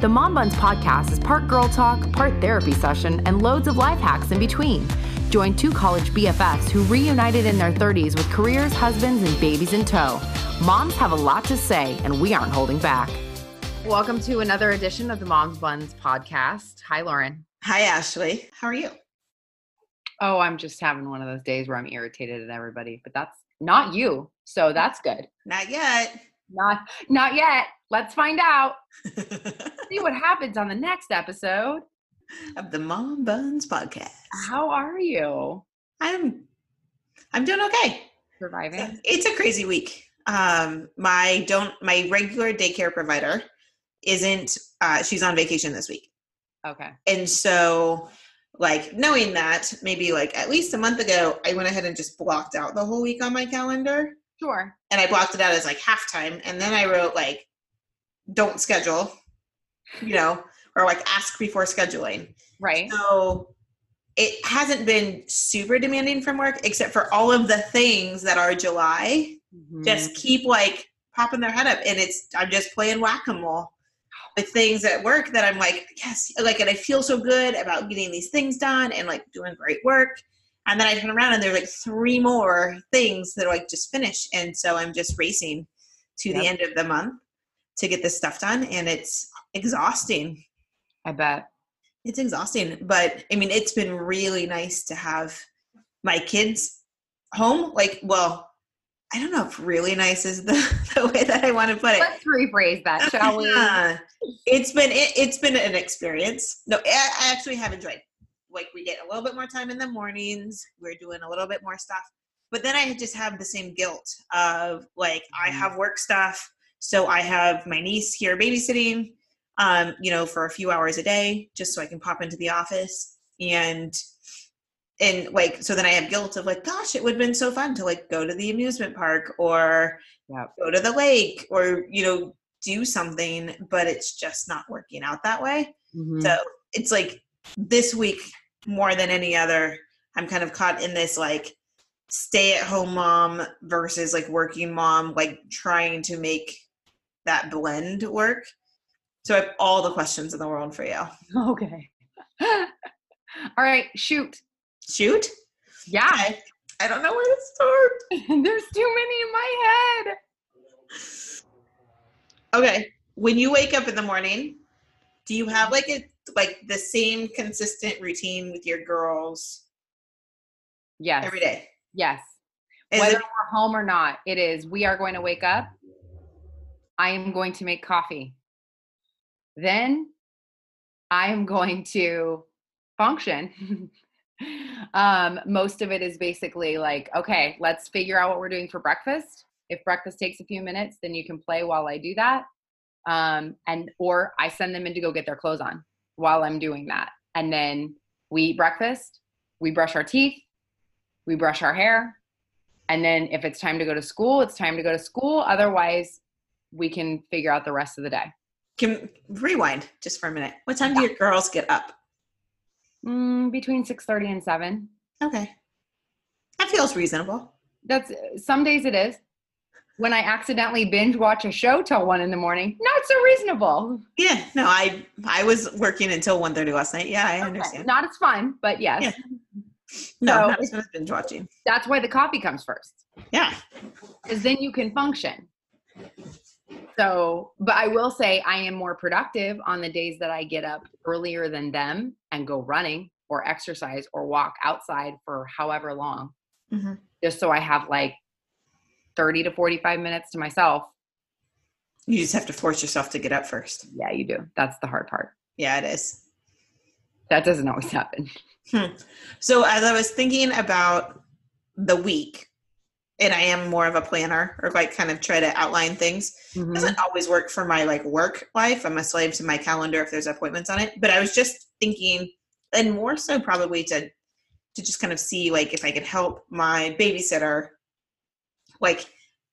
The Mom Buns podcast is part girl talk, part therapy session, and loads of life hacks in between. Join two college BFFs who reunited in their 30s with careers, husbands, and babies in tow. Moms have a lot to say, and we aren't holding back. Welcome to another edition of the Moms Buns podcast. Hi, Lauren. Hi, Ashley. How are you? Oh, I'm just having one of those days where I'm irritated at everybody, but that's not you. So that's good. Not yet. Not not yet. Let's find out. See what happens on the next episode of the Mom Buns podcast. How are you? I'm I'm doing okay. Surviving. It's a crazy week. Um my don't my regular daycare provider isn't uh she's on vacation this week. Okay. And so like knowing that maybe like at least a month ago i went ahead and just blocked out the whole week on my calendar sure and i blocked it out as like halftime and then i wrote like don't schedule you know or like ask before scheduling right so it hasn't been super demanding from work except for all of the things that are july mm-hmm. just keep like popping their head up and it's i'm just playing whack-a-mole with things at work that I'm like, yes, like, and I feel so good about getting these things done and like doing great work. And then I turn around and there's like three more things that are like just finished. And so I'm just racing to yep. the end of the month to get this stuff done. And it's exhausting. I bet. It's exhausting. But I mean, it's been really nice to have my kids home. Like, well, I don't know if really nice is the, the way that I want to put it. Let's rephrase that, shall we? it's been it, has been an experience. No, I, I actually have enjoyed. Like we get a little bit more time in the mornings. We're doing a little bit more stuff, but then I just have the same guilt of like I mm-hmm. have work stuff, so I have my niece here babysitting, um, you know, for a few hours a day, just so I can pop into the office. And and like so then i have guilt of like gosh it would have been so fun to like go to the amusement park or go to the lake or you know do something but it's just not working out that way. Mm-hmm. so it's like this week more than any other i'm kind of caught in this like stay at home mom versus like working mom like trying to make that blend work so i have all the questions in the world for you okay all right shoot shoot? Yeah. I, I don't know where to start. There's too many in my head. Okay. When you wake up in the morning, do you have like a like the same consistent routine with your girls? Yes. Every day. Yes. Is Whether it, we're home or not, it is. We are going to wake up. I am going to make coffee. Then I am going to function um, most of it is basically like, okay, let's figure out what we're doing for breakfast. If breakfast takes a few minutes, then you can play while I do that. Um, and or I send them in to go get their clothes on while I'm doing that. And then we eat breakfast, we brush our teeth, we brush our hair, and then if it's time to go to school, it's time to go to school. Otherwise, we can figure out the rest of the day. Can rewind just for a minute. What time do your girls get up? Mm, between 6.30 and 7. Okay. That feels reasonable. That's some days it is. When I accidentally binge watch a show till one in the morning, not so reasonable. Yeah, no, I I was working until 1.30 last night. Yeah, I okay. understand. Not as fun, but yes. Yeah. No, so, not as fun as binge watching. That's why the coffee comes first. Yeah. Because then you can function. So, but I will say I am more productive on the days that I get up earlier than them and go running or exercise or walk outside for however long, mm-hmm. just so I have like 30 to 45 minutes to myself. You just have to force yourself to get up first. Yeah, you do. That's the hard part. Yeah, it is. That doesn't always happen. Hmm. So, as I was thinking about the week, and I am more of a planner or like kind of try to outline things. Mm-hmm. Doesn't always work for my like work life. I'm a slave to my calendar if there's appointments on it. But I was just thinking, and more so probably to to just kind of see like if I could help my babysitter like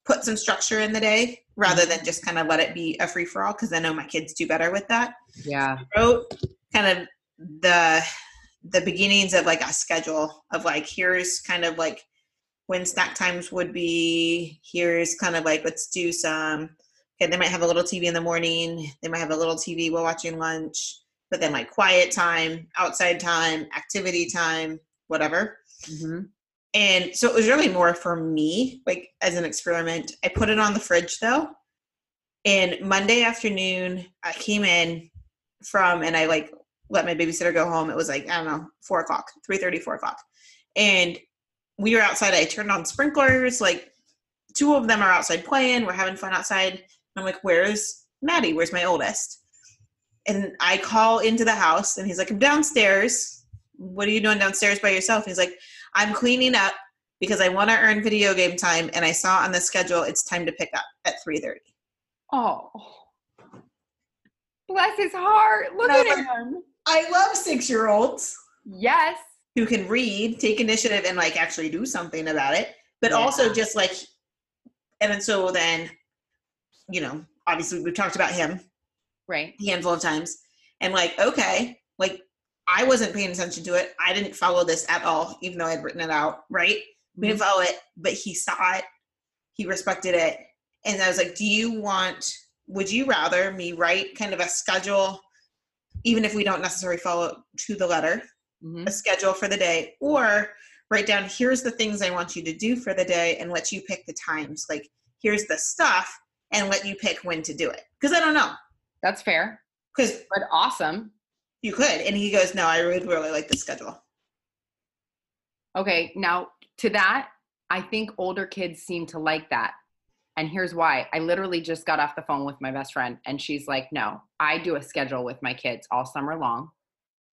put some structure in the day rather than just kind of let it be a free for all because I know my kids do better with that. Yeah. I wrote kind of the the beginnings of like a schedule of like here's kind of like when snack times would be here's kind of like let's do some okay, they might have a little TV in the morning, they might have a little TV while watching lunch, but then like quiet time, outside time, activity time, whatever. Mm-hmm. And so it was really more for me, like as an experiment. I put it on the fridge though. And Monday afternoon, I came in from, and I like let my babysitter go home. It was like, I don't know, four o'clock, 3 30, 4 o'clock. And we were outside. I turned on sprinklers. Like two of them are outside playing. We're having fun outside. I'm like, where's Maddie? Where's my oldest? And I call into the house and he's like, I'm downstairs. What are you doing downstairs by yourself? He's like, I'm cleaning up because I want to earn video game time. And I saw on the schedule it's time to pick up at 3.30. Oh. Bless his heart. Look at him. I love six-year-olds Yes. Who can read, take initiative, and like actually do something about it. But Yeah. also just like, and then so then, you know, obviously we've talked about him Right. a handful of times and like okay like i wasn't paying attention to it i didn't follow this at all even though i'd written it out right we didn't mm-hmm. follow it but he saw it he respected it and i was like do you want would you rather me write kind of a schedule even if we don't necessarily follow to the letter Mhm. a schedule for the day or write down here's the things i want you to do for the day and let you pick the times like here's the stuff and let you pick when to do it because i don't know That's fair, because but awesome. you could. And he goes, No, I would really like the schedule. Okay, now to that, I think older kids seem to like that. And here's why. I literally just got off the phone with my best friend, and she's like, No, I do a schedule with my kids all summer long.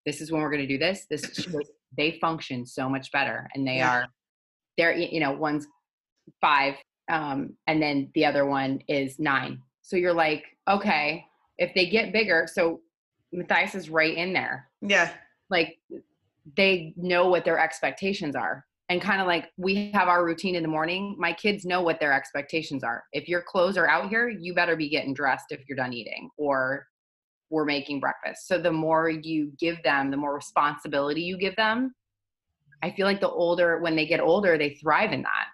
This is when we're going to do this. This they function so much better, and they Yeah. are, they're you know one's five, um, and then the other one is nine. So you're like, okay, if they get bigger, so Matthias is right in there Yeah. like they know what their expectations are and kind of like we have our routine in the morning my kids know what their expectations are if your clothes are out here you better be getting dressed if you're done eating or we're making breakfast so the more you give them the more responsibility you give them i feel like the older when they get older they thrive in that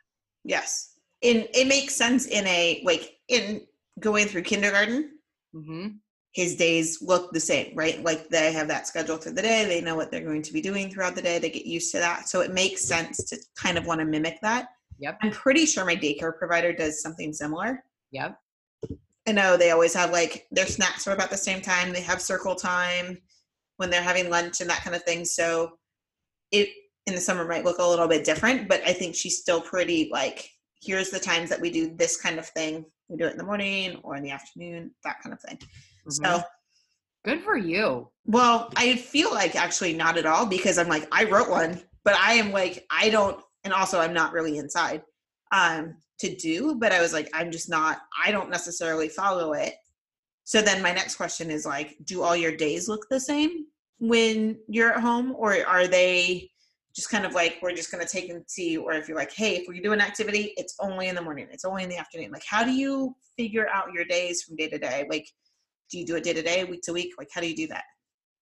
Yes. In it makes sense in a like in going through kindergarten, mm-hmm. his days look the same, right? Like they have that schedule through the day, they know what they're going to be doing throughout the day, they get used to that. So it makes sense to kind of want to mimic that. Yep. I'm pretty sure my daycare provider does something similar. yep I know they always have like their snacks are about the same time. They have circle time when they're having lunch and that kind of thing. So it in the summer might look a little bit different, but I think she's still pretty like here's the times that we do this kind of thing. We do it in the morning or in the afternoon, that kind of thing. Mhm. So good for you well, I feel like actually not at all because I'm like I wrote one, but I am like I don't and also I'm not really inside um to do, but I was like I'm just not I don't necessarily follow it. So then my next question is like do all your days look the same when you're at home or are they just kind of like we're just going to take and see or if you're like hey if we do an activity it's only in the morning it's only in the afternoon like how do you figure out your days from day to day like do you do it day to day week to week like how do you do that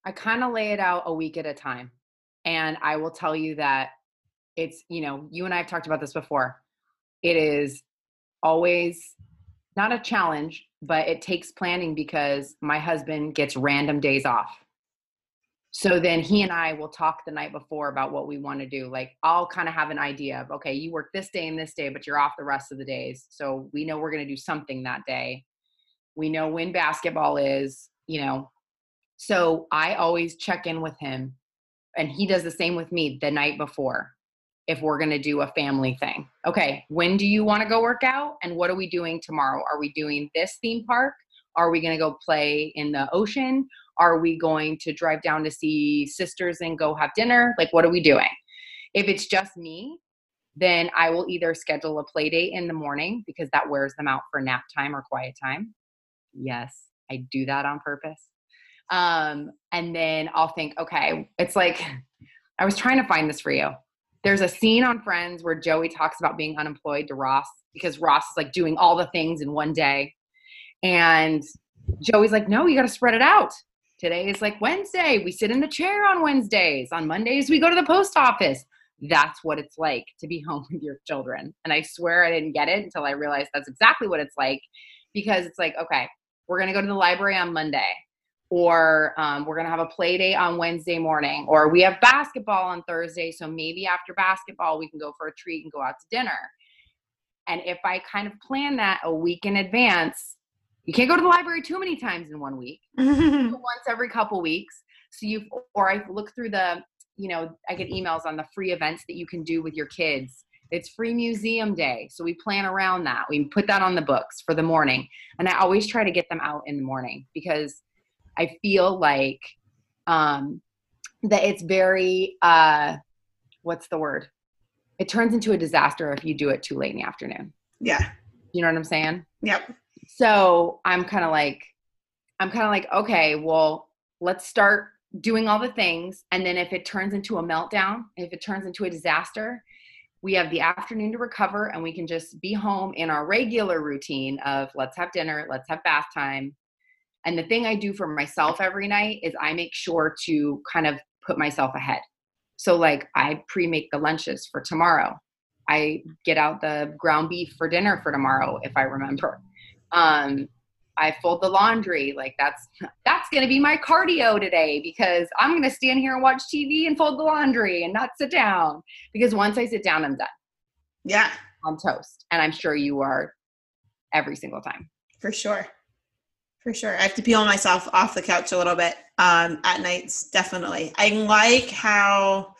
I kind of lay it out a week at a time. And I will tell you that it's, you know, you and I have talked about this before. It is always not a challenge, but it takes planning because my husband gets random days off. So then he and I will talk the night before about what we want to do. Like I'll kind of have an idea of, okay, you work this day and this day, but you're off the rest of the days. So we know we're going to do something that day. We know when basketball is, you know, so I always check in with him, and he does the same with me the night before if we're going to do a family thing. Okay, when do you want to go work out? And what are we doing tomorrow? Are we doing this theme park? Are we going to go play in the ocean? Are we going to drive down to see sisters and go have dinner? Like, what are we doing? If it's just me, then I will either schedule a play date in the morning because that wears them out for nap time or quiet time. Yes, I do that on purpose. Um, and then I'll think, okay, it's like I was trying to find this for you. There's a scene on Friends where Joey talks about being unemployed to Ross because Ross is like doing all the things in one day. And Joey's like, no, you got to spread it out. Today is like Wednesday. We sit in the chair on Wednesdays. On Mondays, we go to the post office. That's what it's like to be home with your children. And I swear I didn't get it until I realized that's exactly what it's like because it's like, okay, we're going to go to the library on Monday, or um, we're going to have a play date on Wednesday morning, or we have basketball on Thursday. So maybe after basketball, we can go for a treat and go out to dinner. And if I kind of plan that a week in advance, you can't go to the library too many times in one week, once every couple weeks. So you, or I look through the, you know, I get emails on the free events that you can do with your kids. It's free museum day. So we plan around that. We put that on the books for the morning. And I always try to get them out in the morning because I feel like um, that it's very, uh, what's the word? It turns into a disaster if you do it too late in the afternoon. Yeah. You know what I'm saying? Yep. So I'm kind of like, I'm kind of like, okay, well, let's start doing all the things. And then if it turns into a meltdown, if it turns into a disaster, we have the afternoon to recover and we can just be home in our regular routine of let's have dinner, let's have bath time. And the thing I do for myself every night is I make sure to kind of put myself ahead. So, like, I pre make the lunches for tomorrow. I get out the ground beef for dinner for tomorrow if I remember. Um, I fold the laundry. Like that's that's gonna be my cardio today because I'm gonna stand here and watch TV and fold the laundry and not sit down. Because once I sit down, I'm done. Yeah. I'm toast. And I'm sure you are every single time. For sure. For sure. I have to peel myself off the couch a little bit um, at nights, definitely. I like how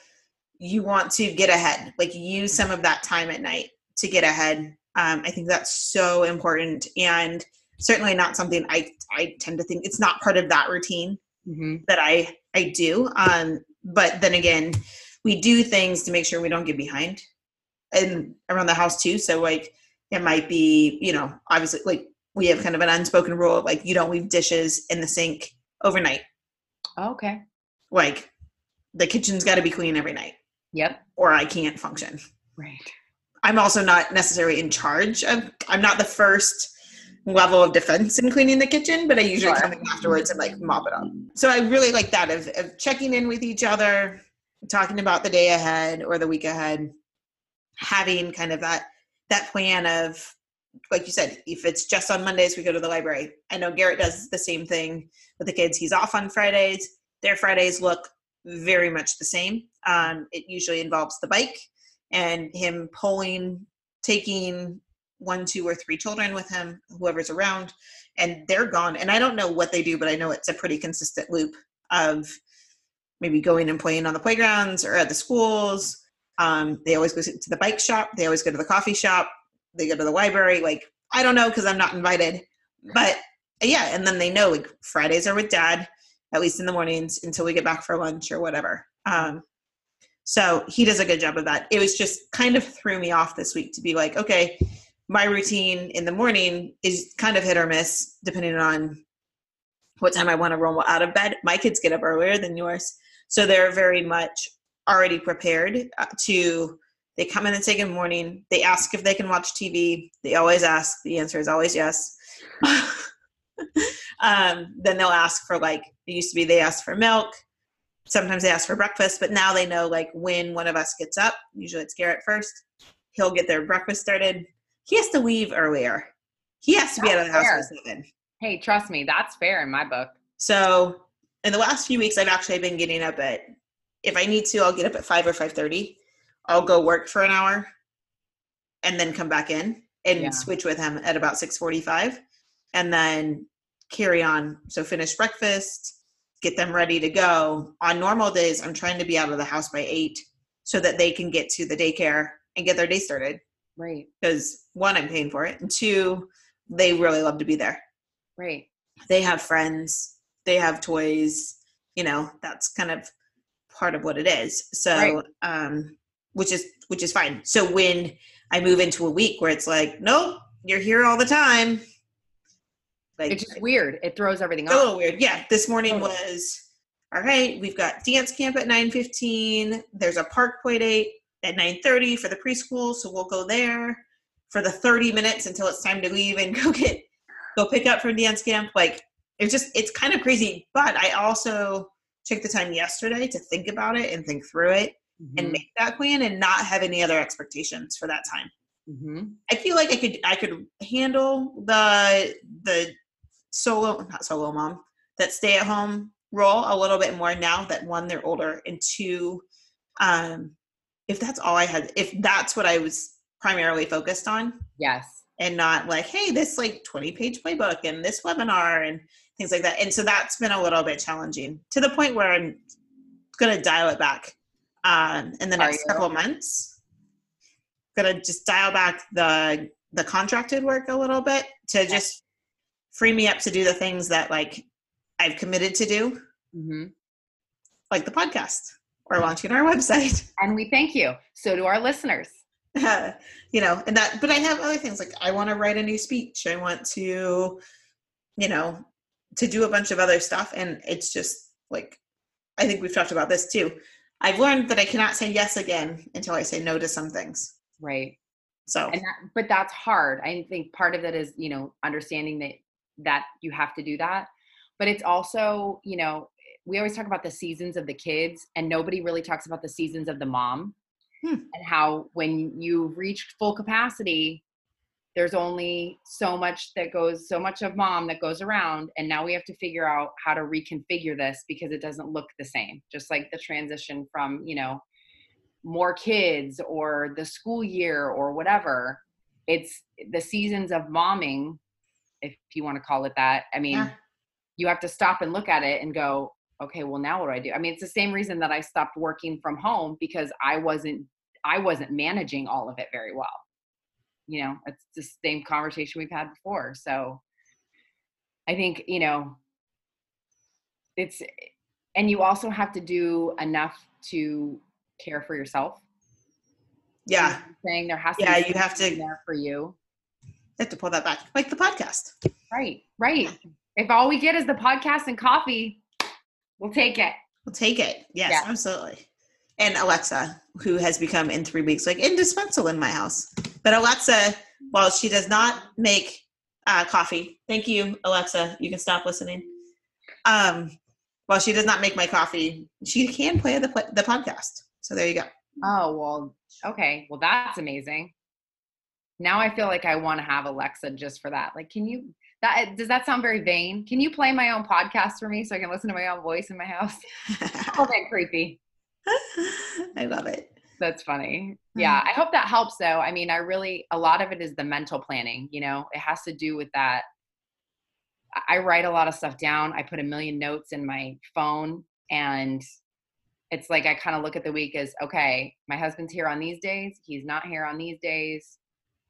you want to get ahead, like use some of that time at night to get ahead. Um, I think that's so important. And certainly not something I I tend to think it's not part of that routine mm-hmm. that I I do. Um, but then again, we do things to make sure we don't get behind, and around the house too. So like it might be you know obviously like we have kind of an unspoken rule of like you don't leave dishes in the sink overnight. Oh, okay. Like the kitchen's got to be clean every night. Yep. Or I can't function. Right. I'm also not necessarily in charge of. I'm not the first level of defense in cleaning the kitchen, but I usually sure. come in afterwards and like mop it up. So I really like that of, of checking in with each other, talking about the day ahead or the week ahead, having kind of that that plan of like you said, if it's just on Mondays, we go to the library. I know Garrett does the same thing with the kids. He's off on Fridays. Their Fridays look very much the same. Um, it usually involves the bike and him pulling, taking one, two, or three children with him, whoever's around, and they're gone. And I don't know what they do, but I know it's a pretty consistent loop of maybe going and playing on the playgrounds or at the schools. Um, they always go to the bike shop. They always go to the coffee shop. They go to the library. Like I don't know because I'm not invited, but yeah. And then they know like Fridays are with dad, at least in the mornings until we get back for lunch or whatever. Um, so he does a good job of that. It was just kind of threw me off this week to be like, okay, my routine in the morning is kind of hit or miss depending on what time I want to roll out of bed. My kids get up earlier than yours, so they're very much already prepared uh, to. They come in and say good morning. They ask if they can watch TV. They always ask. The answer is always yes. um, then they'll ask for like it used to be. They ask for milk. Sometimes they ask for breakfast, but now they know like when one of us gets up. Usually it's Garrett first. He'll get their breakfast started he has to leave earlier. He has to that's be out of the house by seven. Hey, trust me, that's fair in my book. So in the last few weeks, I've actually been getting up at if I need to, I'll get up at five or five thirty. I'll go work for an hour, and then come back in and yeah. switch with him at about six forty-five, and then carry on. So finish breakfast, get them ready to go. On normal days, I'm trying to be out of the house by eight so that they can get to the daycare and get their day started. Right. Because one, I'm paying for it, and two, they really love to be there. Right. They have friends, they have toys, you know, that's kind of part of what it is. So, right. um, which is which is fine. So when I move into a week where it's like, nope, you're here all the time. Like, it's just weird. It throws everything off. A little weird. Yeah. This morning was all right. We've got dance camp at nine fifteen. There's a park play date at 9.30 for the preschool so we'll go there for the 30 minutes until it's time to leave and go get go pick up from dance camp like it's just it's kind of crazy but i also took the time yesterday to think about it and think through it mm-hmm. and make that plan and not have any other expectations for that time. Hmm I feel like I could I could handle the the solo not solo mom that stay at home role a little bit more now that one they're older and two um if that's all I had if that's what I was primarily focused on. Yes. and not like hey this like 20 page playbook and this webinar and things like that. And so that's been a little bit challenging to the point where i'm gonna dial it back um in the next couple of months. Gonna just dial back the the contracted work a little bit to just free me up to do the things that like i've committed to do. Hmm like the podcast or launching our website. And we thank you. So do our listeners. you know and that but i have other things like i want to write a new speech. I want to you know to do a bunch of other stuff. And it's just like i think we've talked about this too i've learned that i cannot say yes again until i say no to some things Right. so and that, but that's hard i think part of it is you know understanding that that you have to do that but it's also you know we always talk about the seasons of the kids and nobody really talks about the seasons of the mom Hmm. and how when you've reached full capacity there's only so much that goes so much of mom that goes around and now we have to figure out how to reconfigure this because it doesn't look the same. Just like the transition from you know more kids or the school year or whatever it's the seasons of momming if you want to call it that i mean Yeah. you have to stop and look at it and go okay well now what do i do? I mean it's the same reason that i stopped working from home because i wasn't i wasn't managing all of it very well you know it's the same conversation we've had before. So i think you know it's and you also have to do enough to care for yourself. Yeah. I'm saying? There has to Yeah, be you have to- there for you. I have to pull that back. Like the podcast. Right right. If all we get is the podcast and coffee we'll take it. We'll take it. Yes Yeah. absolutely. And alexa who has become in three weeks like indispensable in my house but alexa while she does not make uh, coffee thank you alexa you can stop listening. Um while she does not make my coffee she can play the, the podcast. So there you go. Oh well okay. Well that's amazing. Now i feel like i want to have alexa just for that. Like can you that does that sound very vain? Can you play my own podcast for me so i can listen to my own voice in my house? Oh that creepy. I love it That's funny. Yeah, mm-hmm. I hope that helps though. I mean, I really a lot of it is the mental planning, you know. It has to do with that I- I write a lot of stuff down. I put a million notes in my phone and it's like I kind of look at the week as okay, my husband's here on these days, he's not here on these days.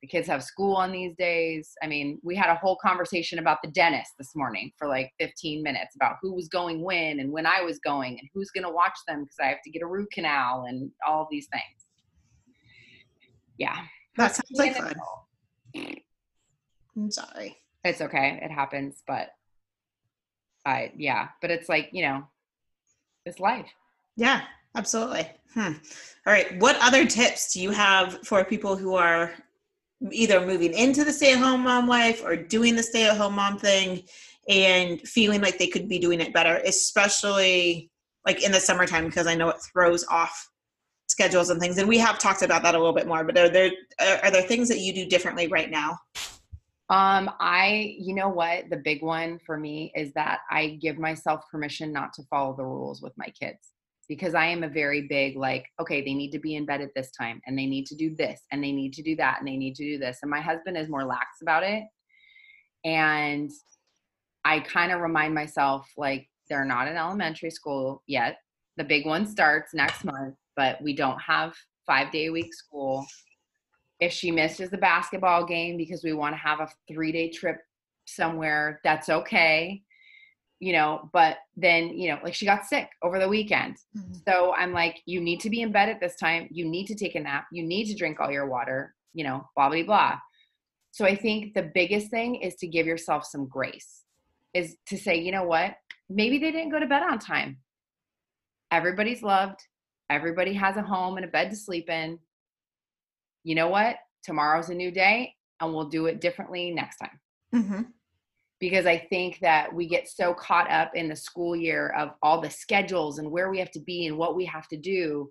The kids have school on these days. I mean, we had a whole conversation about the dentist this morning for like 15 minutes about who was going when and when I was going and who's going to watch them because I have to get a root canal and all these things. Yeah. that sounds like fun i'm sorry It's okay. It happens, but I yeah, but it's like, you know, it's life. Yeah, absolutely. Hmm. All right. What other tips do you have for people who are either moving into the stay at home mom life or doing the stay at home mom thing and feeling like they could be doing it better, especially like in the summertime, because I know it throws off schedules and things. And we have talked about that a little bit more, but are there, are are there things that you do differently right now? Um, I, you know what, the big one for me is that I give myself permission not to follow the rules with my kids because I am a very big, like, okay, they need to be in bed at this time and they need to do this and they need to do that and they need to do this. And my husband is more lax about it. And I kind of remind myself, like, they're not in elementary school yet. The big one starts next month, but we don't have five day a week school if she misses the basketball game because we want to have a three day trip somewhere, that's okay. You know, but then, you know, like she got sick over the weekend. So I'm like, you need to be in bed at this time. You need to take a nap. You need to drink all your water, you know, blah, blah, blah. So I think the biggest thing is to give yourself some grace, is to say, you know what? Maybe they didn't go to bed on time. Everybody's loved. Everybody has a home and a bed to sleep in you know what? Tomorrow's a new day and we'll do it differently next time. Mm-hmm. Because I think that we get so caught up in the school year of all the schedules and where we have to be and what we have to do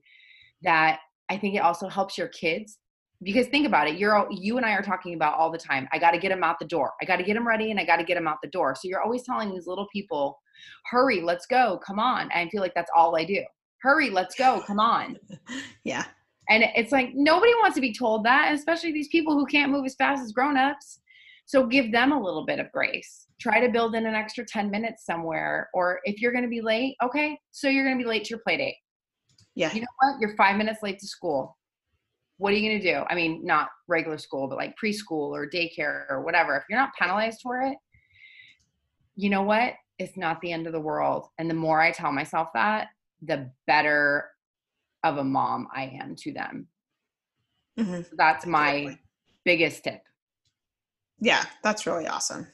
that I think it also helps your kids. Because think about it you're all, you and i are talking about all the time i got to get him out the door. I got to get him ready and i got to get him out the door. So you're always telling these little people hurry let's go come on. And i feel like that's all i do. Hurry let's go come on. Yeah. And it's like nobody wants to be told that especially these people who can't move as fast as grown-ups so give them a little bit of grace try to build in an extra 10 minutes somewhere or if you're going to be late okay so you're going to be late to your play date yeah you know what you're five minutes late to school what are you going to do? I mean, not regular school, but like preschool or daycare or whatever. If you're not penalized for it, you know what? It's not the end of the world. And the more I tell myself that, the better of a mom I am to them. Mm-hmm. So that's my biggest tip. Yeah, that's really awesome.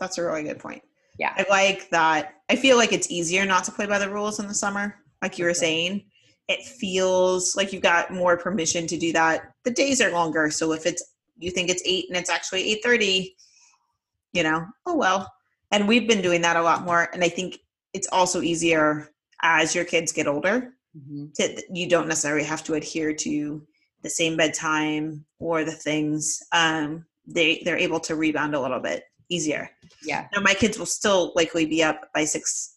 That's a really good point. Yeah. I like that. I feel like it's easier not to play by the rules in the summer, like you were saying it feels like you've got more permission to do that. The days are longer, so if it's you think it's eight and it's actually eight thirty, you know, oh well. And we've been doing that a lot more, and I think it's also easier as your kids get older. Mm-hmm. To, you don't necessarily have to adhere to the same bedtime or the things. Um, they they're able to rebound a little bit easier. Yeah. Now my kids will still likely be up by six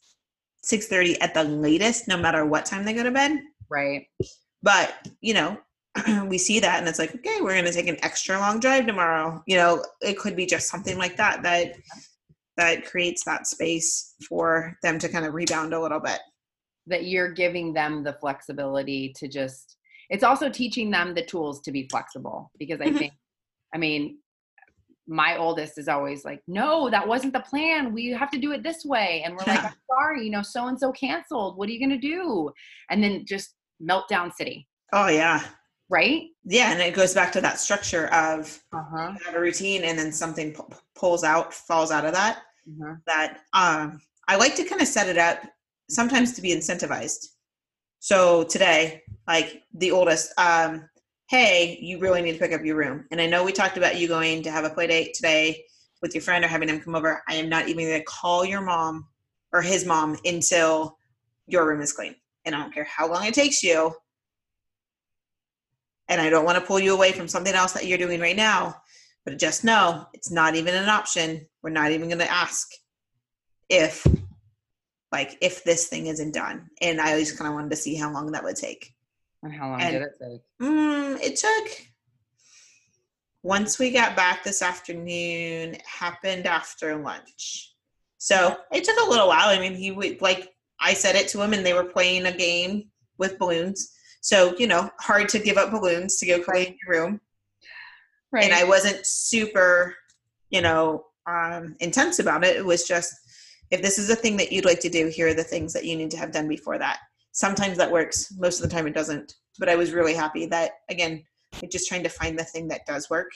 six thirty at the latest, no matter what time they go to bed. Right. But, you know, we see that and it's like, okay, we're going to take an extra long drive tomorrow. You know, it could be just something like that that that creates that space for them to kind of rebound a little bit. That you're giving them the flexibility to just it's also teaching them the tools to be flexible because I mm-hmm. think I mean my oldest is always like, no, that wasn't the plan. We have to do it this way. And we're like, I'm sorry, you know, so and so canceled. What are you going to do? And then just meltdown city. Oh yeah. Right? Yeah, and it goes back to that structure of uh-huh. have a routine and then something p- pulls out, falls out of that. Uh-huh. That um I like to kind of set it up sometimes to be incentivized. So today, like the oldest, um, hey, you really need to pick up your room. And I know we talked about you going to have a play date today with your friend or having him come over. I am not even going to call your mom or his mom until your room is clean and I don't care how long it takes you. And I don't want to pull you away from something else that you're doing right now, but just know it's not even an option. We're not even going to ask if, like, if this thing isn't done. And I always kind of wanted to see how long that would take. And how long and, did it take? Mm, it took. Once we got back this afternoon, it happened after lunch. So it took a little while. I mean, he would like I said it to him, and they were playing a game with balloons. So you know, hard to give up balloons to go play in your room. Right. And I wasn't super, you know, um, intense about it. It was just, if this is a thing that you'd like to do, here are the things that you need to have done before that. Sometimes that works. Most of the time, it doesn't. But I was really happy that again, just trying to find the thing that does work,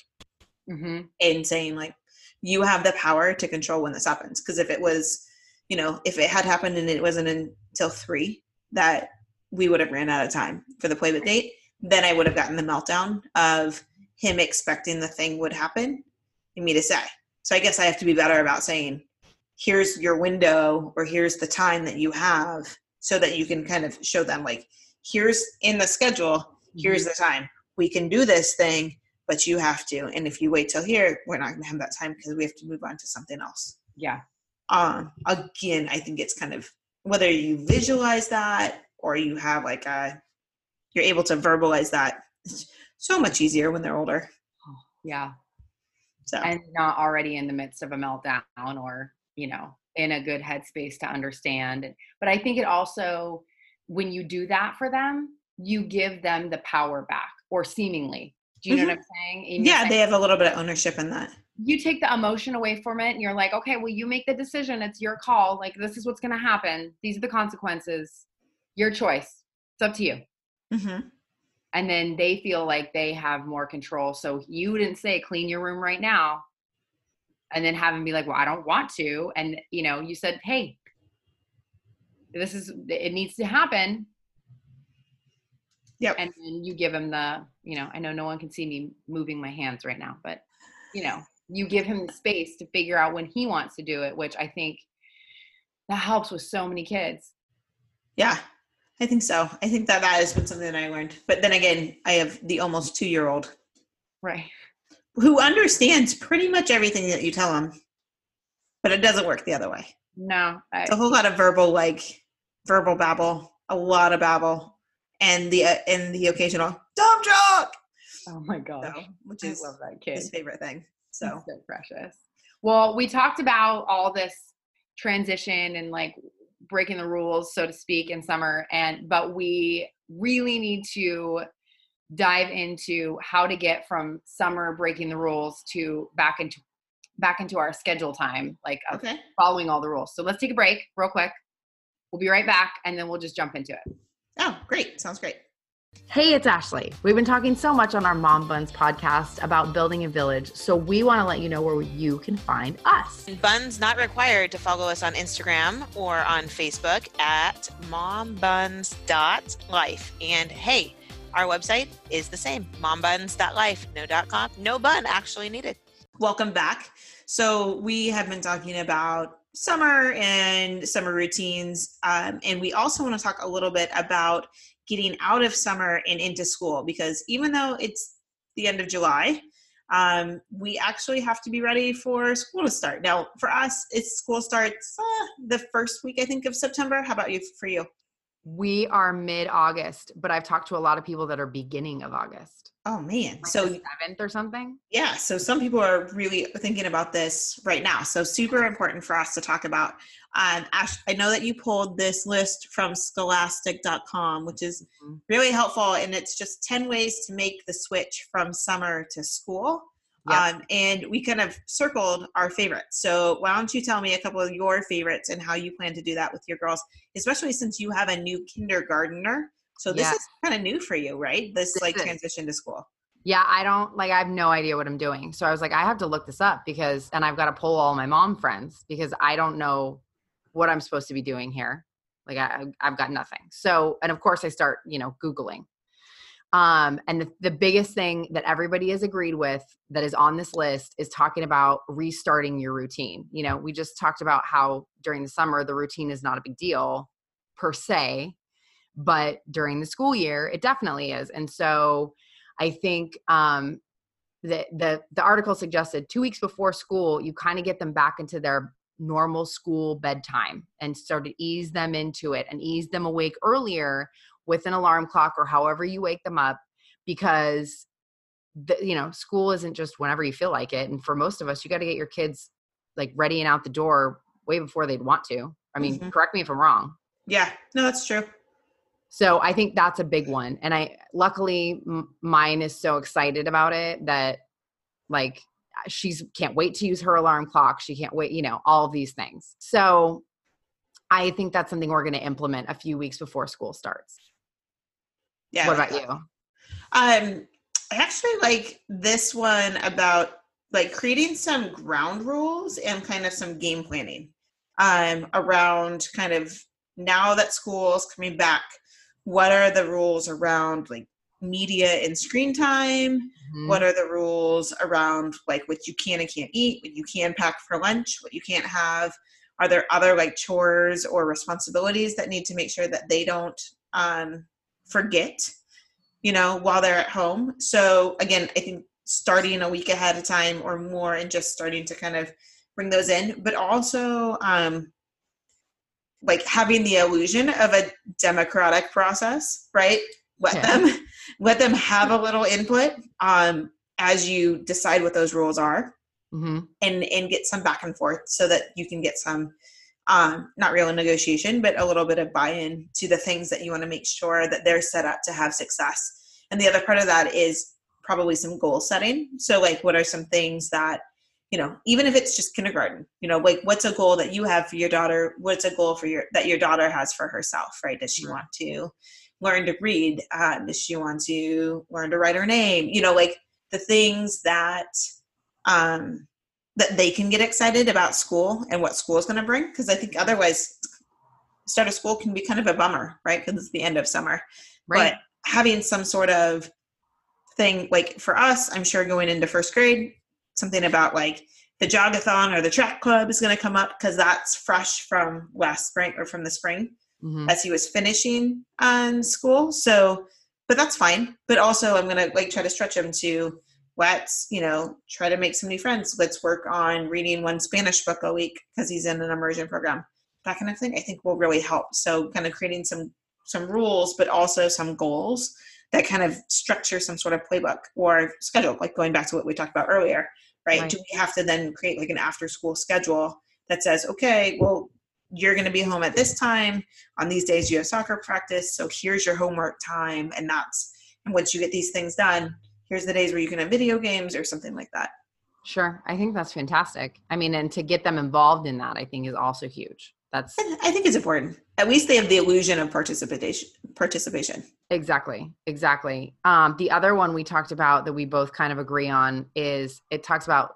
mm-hmm. and saying like, you have the power to control when this happens. Because if it was you know, if it had happened and it wasn't until three that we would have ran out of time for the play date, then I would have gotten the meltdown of him expecting the thing would happen and me to say. So I guess I have to be better about saying, here's your window or here's the time that you have so that you can kind of show them like, here's in the schedule, here's mm-hmm. the time. We can do this thing, but you have to. And if you wait till here, we're not going to have that time because we have to move on to something else. Yeah um, again, I think it's kind of whether you visualize that or you have like a, you're able to verbalize that. It's so much easier when they're older. Yeah. So. And not already in the midst of a meltdown or, you know, in a good headspace to understand. But I think it also, when you do that for them, you give them the power back or seemingly. Do you mm-hmm. know what I'm saying? yeah, saying, they have a little bit of ownership in that you take the emotion away from it and you're like, okay, well, you make the decision. It's your call. Like, this is what's going to happen. These are the consequences. Your choice. It's up to you. Mm-hmm. And then they feel like they have more control. So you didn't say clean your room right now. And then have them be like, well, I don't want to. And, you know, you said, hey, this is, it needs to happen. Yep. And then you give him the, you know, I know no one can see me moving my hands right now, but, you know, you give him the space to figure out when he wants to do it, which I think that helps with so many kids. Yeah, I think so. I think that that has been something that I learned. But then again, I have the almost two year old Right. Who understands pretty much everything that you tell them, but it doesn't work the other way. No. I, It's a whole lot of verbal, like verbal babble, a lot of babble, and the uh, and the occasional dumb joke, oh my gosh. so, which I is love that kid. his favorite thing. So He's so precious. Well, we talked about all this transition and like breaking the rules, so to speak, in summer, and but we really need to dive into how to get from summer breaking the rules to back into back into our schedule time, like okay, following all the rules. So let's take a break real quick. We'll be right back and then we'll just jump into it. oh great, sounds great. Hey, it's Ashley. We've been talking so much on our Mom Buns podcast about building a village, so we want to let you know where you can find us. Buns not required to follow us on Instagram or on Facebook at mombuns.life. And hey, our website is the same, mombuns.life. No dot com, no bun actually needed. Welcome back. So we have been talking about summer and summer routines, um, and we also want to talk a little bit about getting out of summer and into school because even though it's the end of July, um, we actually have to be ready for school to start. Now, for us, it's school starts uh, the first week I think of September. How about you for you? We are mid August, but I've talked to a lot of people that are beginning of August. Oh man, Like so seventh or something. Yeah, so some people are really thinking about this right now. So super important for us to talk about. Um, Ash, I know that you pulled this list from Scholastic.com, which is Mhm. really helpful, and it's just ten ways to make the switch from summer to school. Yep. Um, and we kind of circled our favorites. So why don't you tell me a couple of your favorites and how you plan to do that with your girls, especially since you have a new kindergartner. So this Yes. is kind of new for you, right? This, This like is. transition to school. Yeah, I don't like I have no idea what I'm doing. So I was like, I have to look this up because and I've got to pull all my mom friends because I don't know what I'm supposed to be doing here. Like I I've got nothing. So and of course I start, you know, Googling. Um, and the, the biggest thing that everybody has agreed with that is on this list is talking about restarting your routine. You know, we just talked about how during the summer the routine is not a big deal per se, but during the school year it definitely is. And so I think um, the the the article suggested two weeks before school, you kind of get them back into their normal school bedtime and start to ease them into it and ease them awake earlier with an alarm clock or however you wake them up, because the, you know school isn't just whenever you feel like it. And for most of us, you got to get your kids like ready and out the door way before they'd want to. I mean, Mhm. correct me if I'm wrong. Yeah, no, that's true. So I think that's a big one. And I luckily m- mine is so excited about it that like she's can't wait to use her alarm clock. She can't wait, you know, all of these things. So I think that's something we're going to implement a few weeks before school starts. Yeah. what about you? Um, I actually like this one about like creating some ground rules and kind of some game planning um, around kind of now that school's coming back. What are the rules around like media and screen time? Mhm. What are the rules around like what you can and can't eat, what you can pack for lunch, what you can't have? Are there other like chores or responsibilities that need to make sure that they don't um, forget, you know, while they're at home? So again, I think starting a week ahead of time or more and just starting to kind of bring those in, but also um, like having the illusion of a democratic process, right? Let Yeah. them let them have a little input um, as you decide what those rules are Mhm. and and get some back and forth so that you can get some um, not real negotiation but a little bit of buy-in to the things that you want to make sure that they're set up to have success. And the other part of that is probably some goal setting. So like what are some things that you know even if it's just kindergarten you know like what's a goal that you have for your daughter? What's a goal for your that your daughter has for herself right? Does she want to learn to read? Uh, does she want to learn to write her name? You know like the things that um that they can get excited about school and what school is going to bring because i think otherwise start of school can be kind of a bummer right because it's the end of summer Right. but having some sort of thing like for us i'm sure going into first grade something about like the jogathon or the track club is going to come up because that's fresh from last spring or from the spring Mhm. as he was finishing on school so but that's fine but also i'm going to like try to stretch him to let's you know try to make some new friends. Let's work on reading one spanish book a week because he's in an immersion program. That kind of thing i think will really help. So kind of creating some some rules but also some goals that kind of structure some sort of playbook or schedule like going back to what we talked about earlier right, Right. do we have to then create like an after school schedule that says okay well you're going to be home at this time. On these days you have soccer practice so here's your homework time and that's and once you get these things done here's the days where you can have video games or something like that Sure. I think that's fantastic. I mean, and to get them involved in that, I think is also huge. That's i think it's important at least they have the illusion of participation participation exactly, exactly. Um, the other one we talked about that we both kind of agree on is it talks about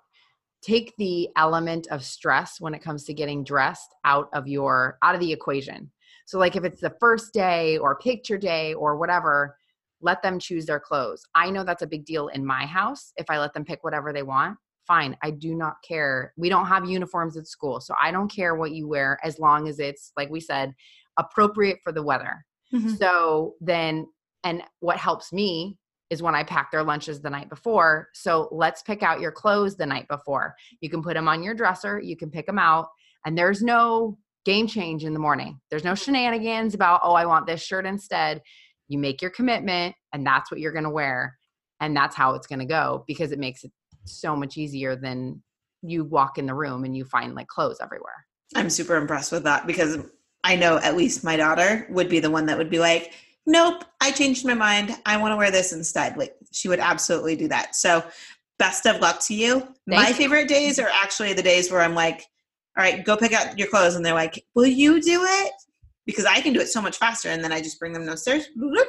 take the element of stress when it comes to getting dressed out of your out of the equation. So like if it's the first day or picture day or whatever, let them choose their clothes. I know that's a big deal in my house if I let them pick whatever they want. Fine, I do not care. We don't have uniforms at school, so I don't care what you wear as long as it's like we said appropriate for the weather. Mm-hmm. So then, and what helps me is when I pack their lunches the night before. So let's pick out your clothes the night before. You can put them on your dresser, you can pick them out, and there's no game change in the morning. There's no mm-hmm. shenanigans about, oh, I want this shirt instead. You make your commitment, and that's what you're going to wear. And that's how it's going to go because it makes it so much easier than you walk in the room and you find like clothes everywhere. i'm super impressed with that because i know at least my daughter would be the one that would be like nope i changed my mind i want to wear this instead like she would absolutely do that so best of luck to you my you. favorite days are actually the days where i'm like all right go pick out your clothes and they're like will you do it because i can do it so much faster and then i just bring them downstairs bloop,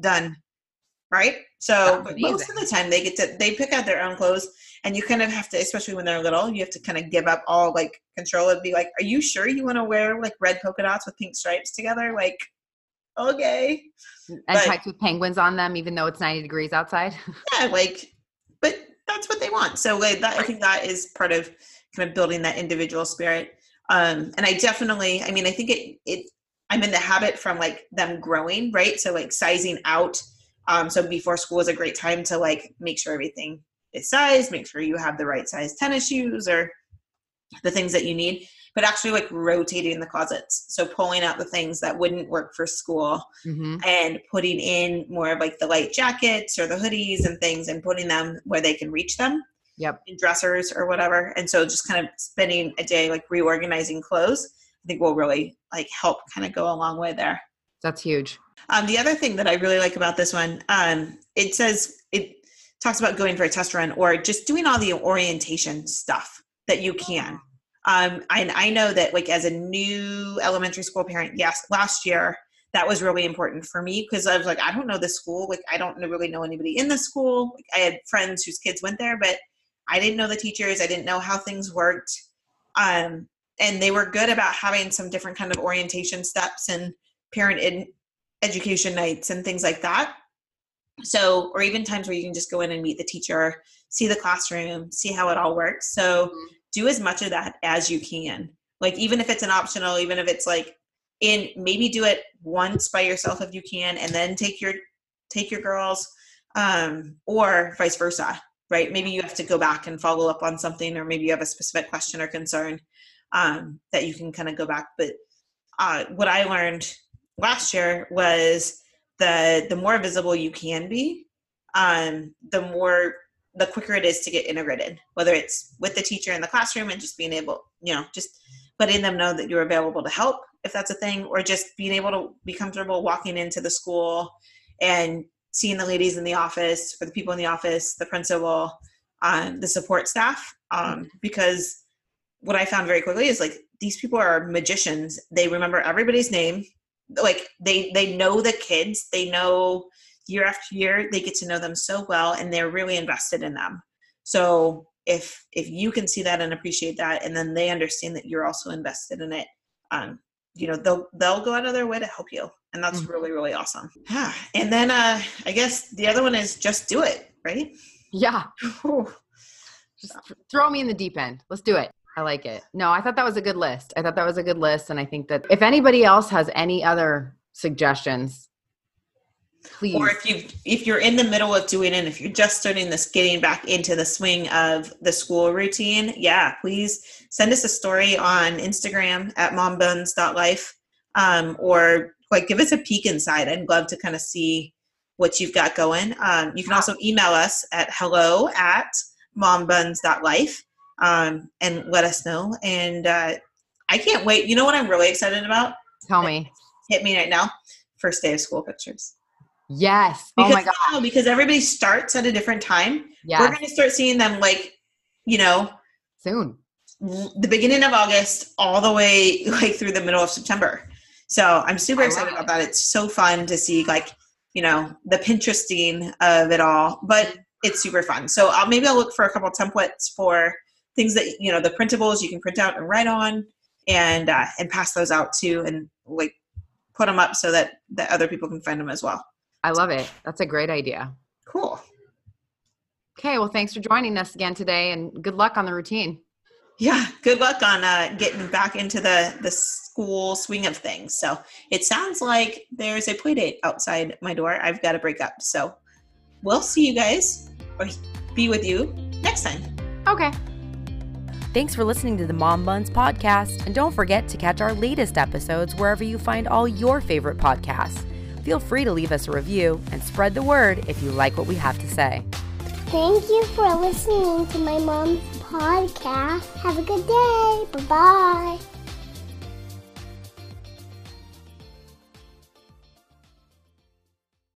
done right? So but most of the time they get to they pick out their own clothes and you kind of have to especially when they're little you have to kind of give up all like control and be like are you sure you want to wear like red polka dots with pink stripes together? Like okay. And But- tights with penguins on them, even though it's 90 degrees outside. yeah like but that's what they want. So like that i think that is part of kind of building that individual spirit. Um and i definitely i mean i think it it i'm in the habit from like them growing right? So like sizing out um so before school is a great time to like make sure everything is sized make sure you have the right size tennis shoes or the things that you need but actually like rotating the closets. So pulling out the things that wouldn't work for school hmm and putting in more of like the light jackets or the hoodies and things and putting them where they can reach them Yep. in dressers or whatever. And so just kind of spending a day like reorganizing clothes i think will really like help kind of go a long way there. That's huge. um, the other thing that i really like about this one um, it says it talks about going for a test run or just doing all the orientation stuff that you can. Um, and i know that like as a new elementary school parent yes last year that was really important for me because i was like i don't know the school like i don't really know anybody in the school. Like, i had friends whose kids went there but i didn't know the teachers i didn't know how things worked. Um, and they were good about having some different kind of orientation steps and parent education nights and things like that. So or even times where you can just go in and meet the teacher see the classroom see how it all works. So do as much of that as you can. Like even if it's an optional even if it's like in maybe do it once by yourself if you can and then take your take your girls um or vice versa right? Maybe you have to go back and follow up on something or maybe you have a specific question or concern um that you can kind of go back but uh what i learned last year was the the more visible you can be um the more the quicker it is to get integrated whether it's with the teacher in the classroom and just being able you know just letting them know that you're available to help if that's a thing or just being able to be comfortable walking into the school and seeing the ladies in the office or the people in the office the principal um, the support staff um, because what i found very quickly is like these people are magicians they remember everybody's name like they they know the kids they know year after year they get to know them so well and they're really invested in them so if if you can see that and appreciate that and then they understand that you're also invested in it um you know they'll they'll go out of their way to help you and that's Mhm. really really awesome yeah and then uh i guess the other one is just do it right Yeah. Just throw me in the deep end. Let's do it. I like it. No, I thought that was a good list. I thought that was a good list. And I think that if anybody else has any other suggestions, Please. or if you if you're in the middle of doing it if you're just starting this getting back into the swing of the school routine yeah please send us a story on instagram at mombuns.life um, or like give us a peek inside i'd love to kind of see what you've got going um, you can also email us at hello at mombuns.life um, and let us know and uh, i can't wait you know what i'm really excited about Tell me. hit me right now first day of school pictures Yes. because, oh my god. because everybody starts at a different time. Yeah. We're going to start seeing them like, you know, Soon. the beginning of August all the way like through the middle of September. So I'm super I excited about that. It's so fun to see like, you know, the Pinteresting of it all, but it's super fun. So I'll, maybe I'll look for a couple templates for things that, you know, the printables you can print out and write on and, uh, and pass those out too and like put them up so that, that other people can find them as well. I love it. That's a great idea. Cool. Okay. Well, thanks for joining us again today and good luck on the routine. Yeah, good luck on uh, getting back into the the school swing of things. So it sounds like there's a play date outside my door. I've got to break up. So we'll see you guys or be with you next time. Okay. Thanks for listening to the Mom Buns podcast, and don't forget to catch our latest episodes wherever you find all your favorite podcasts. Feel free to leave us a review and spread the word if you like what we have to say. Thank you for listening to my mom's podcast. Have a good day. Bye bye.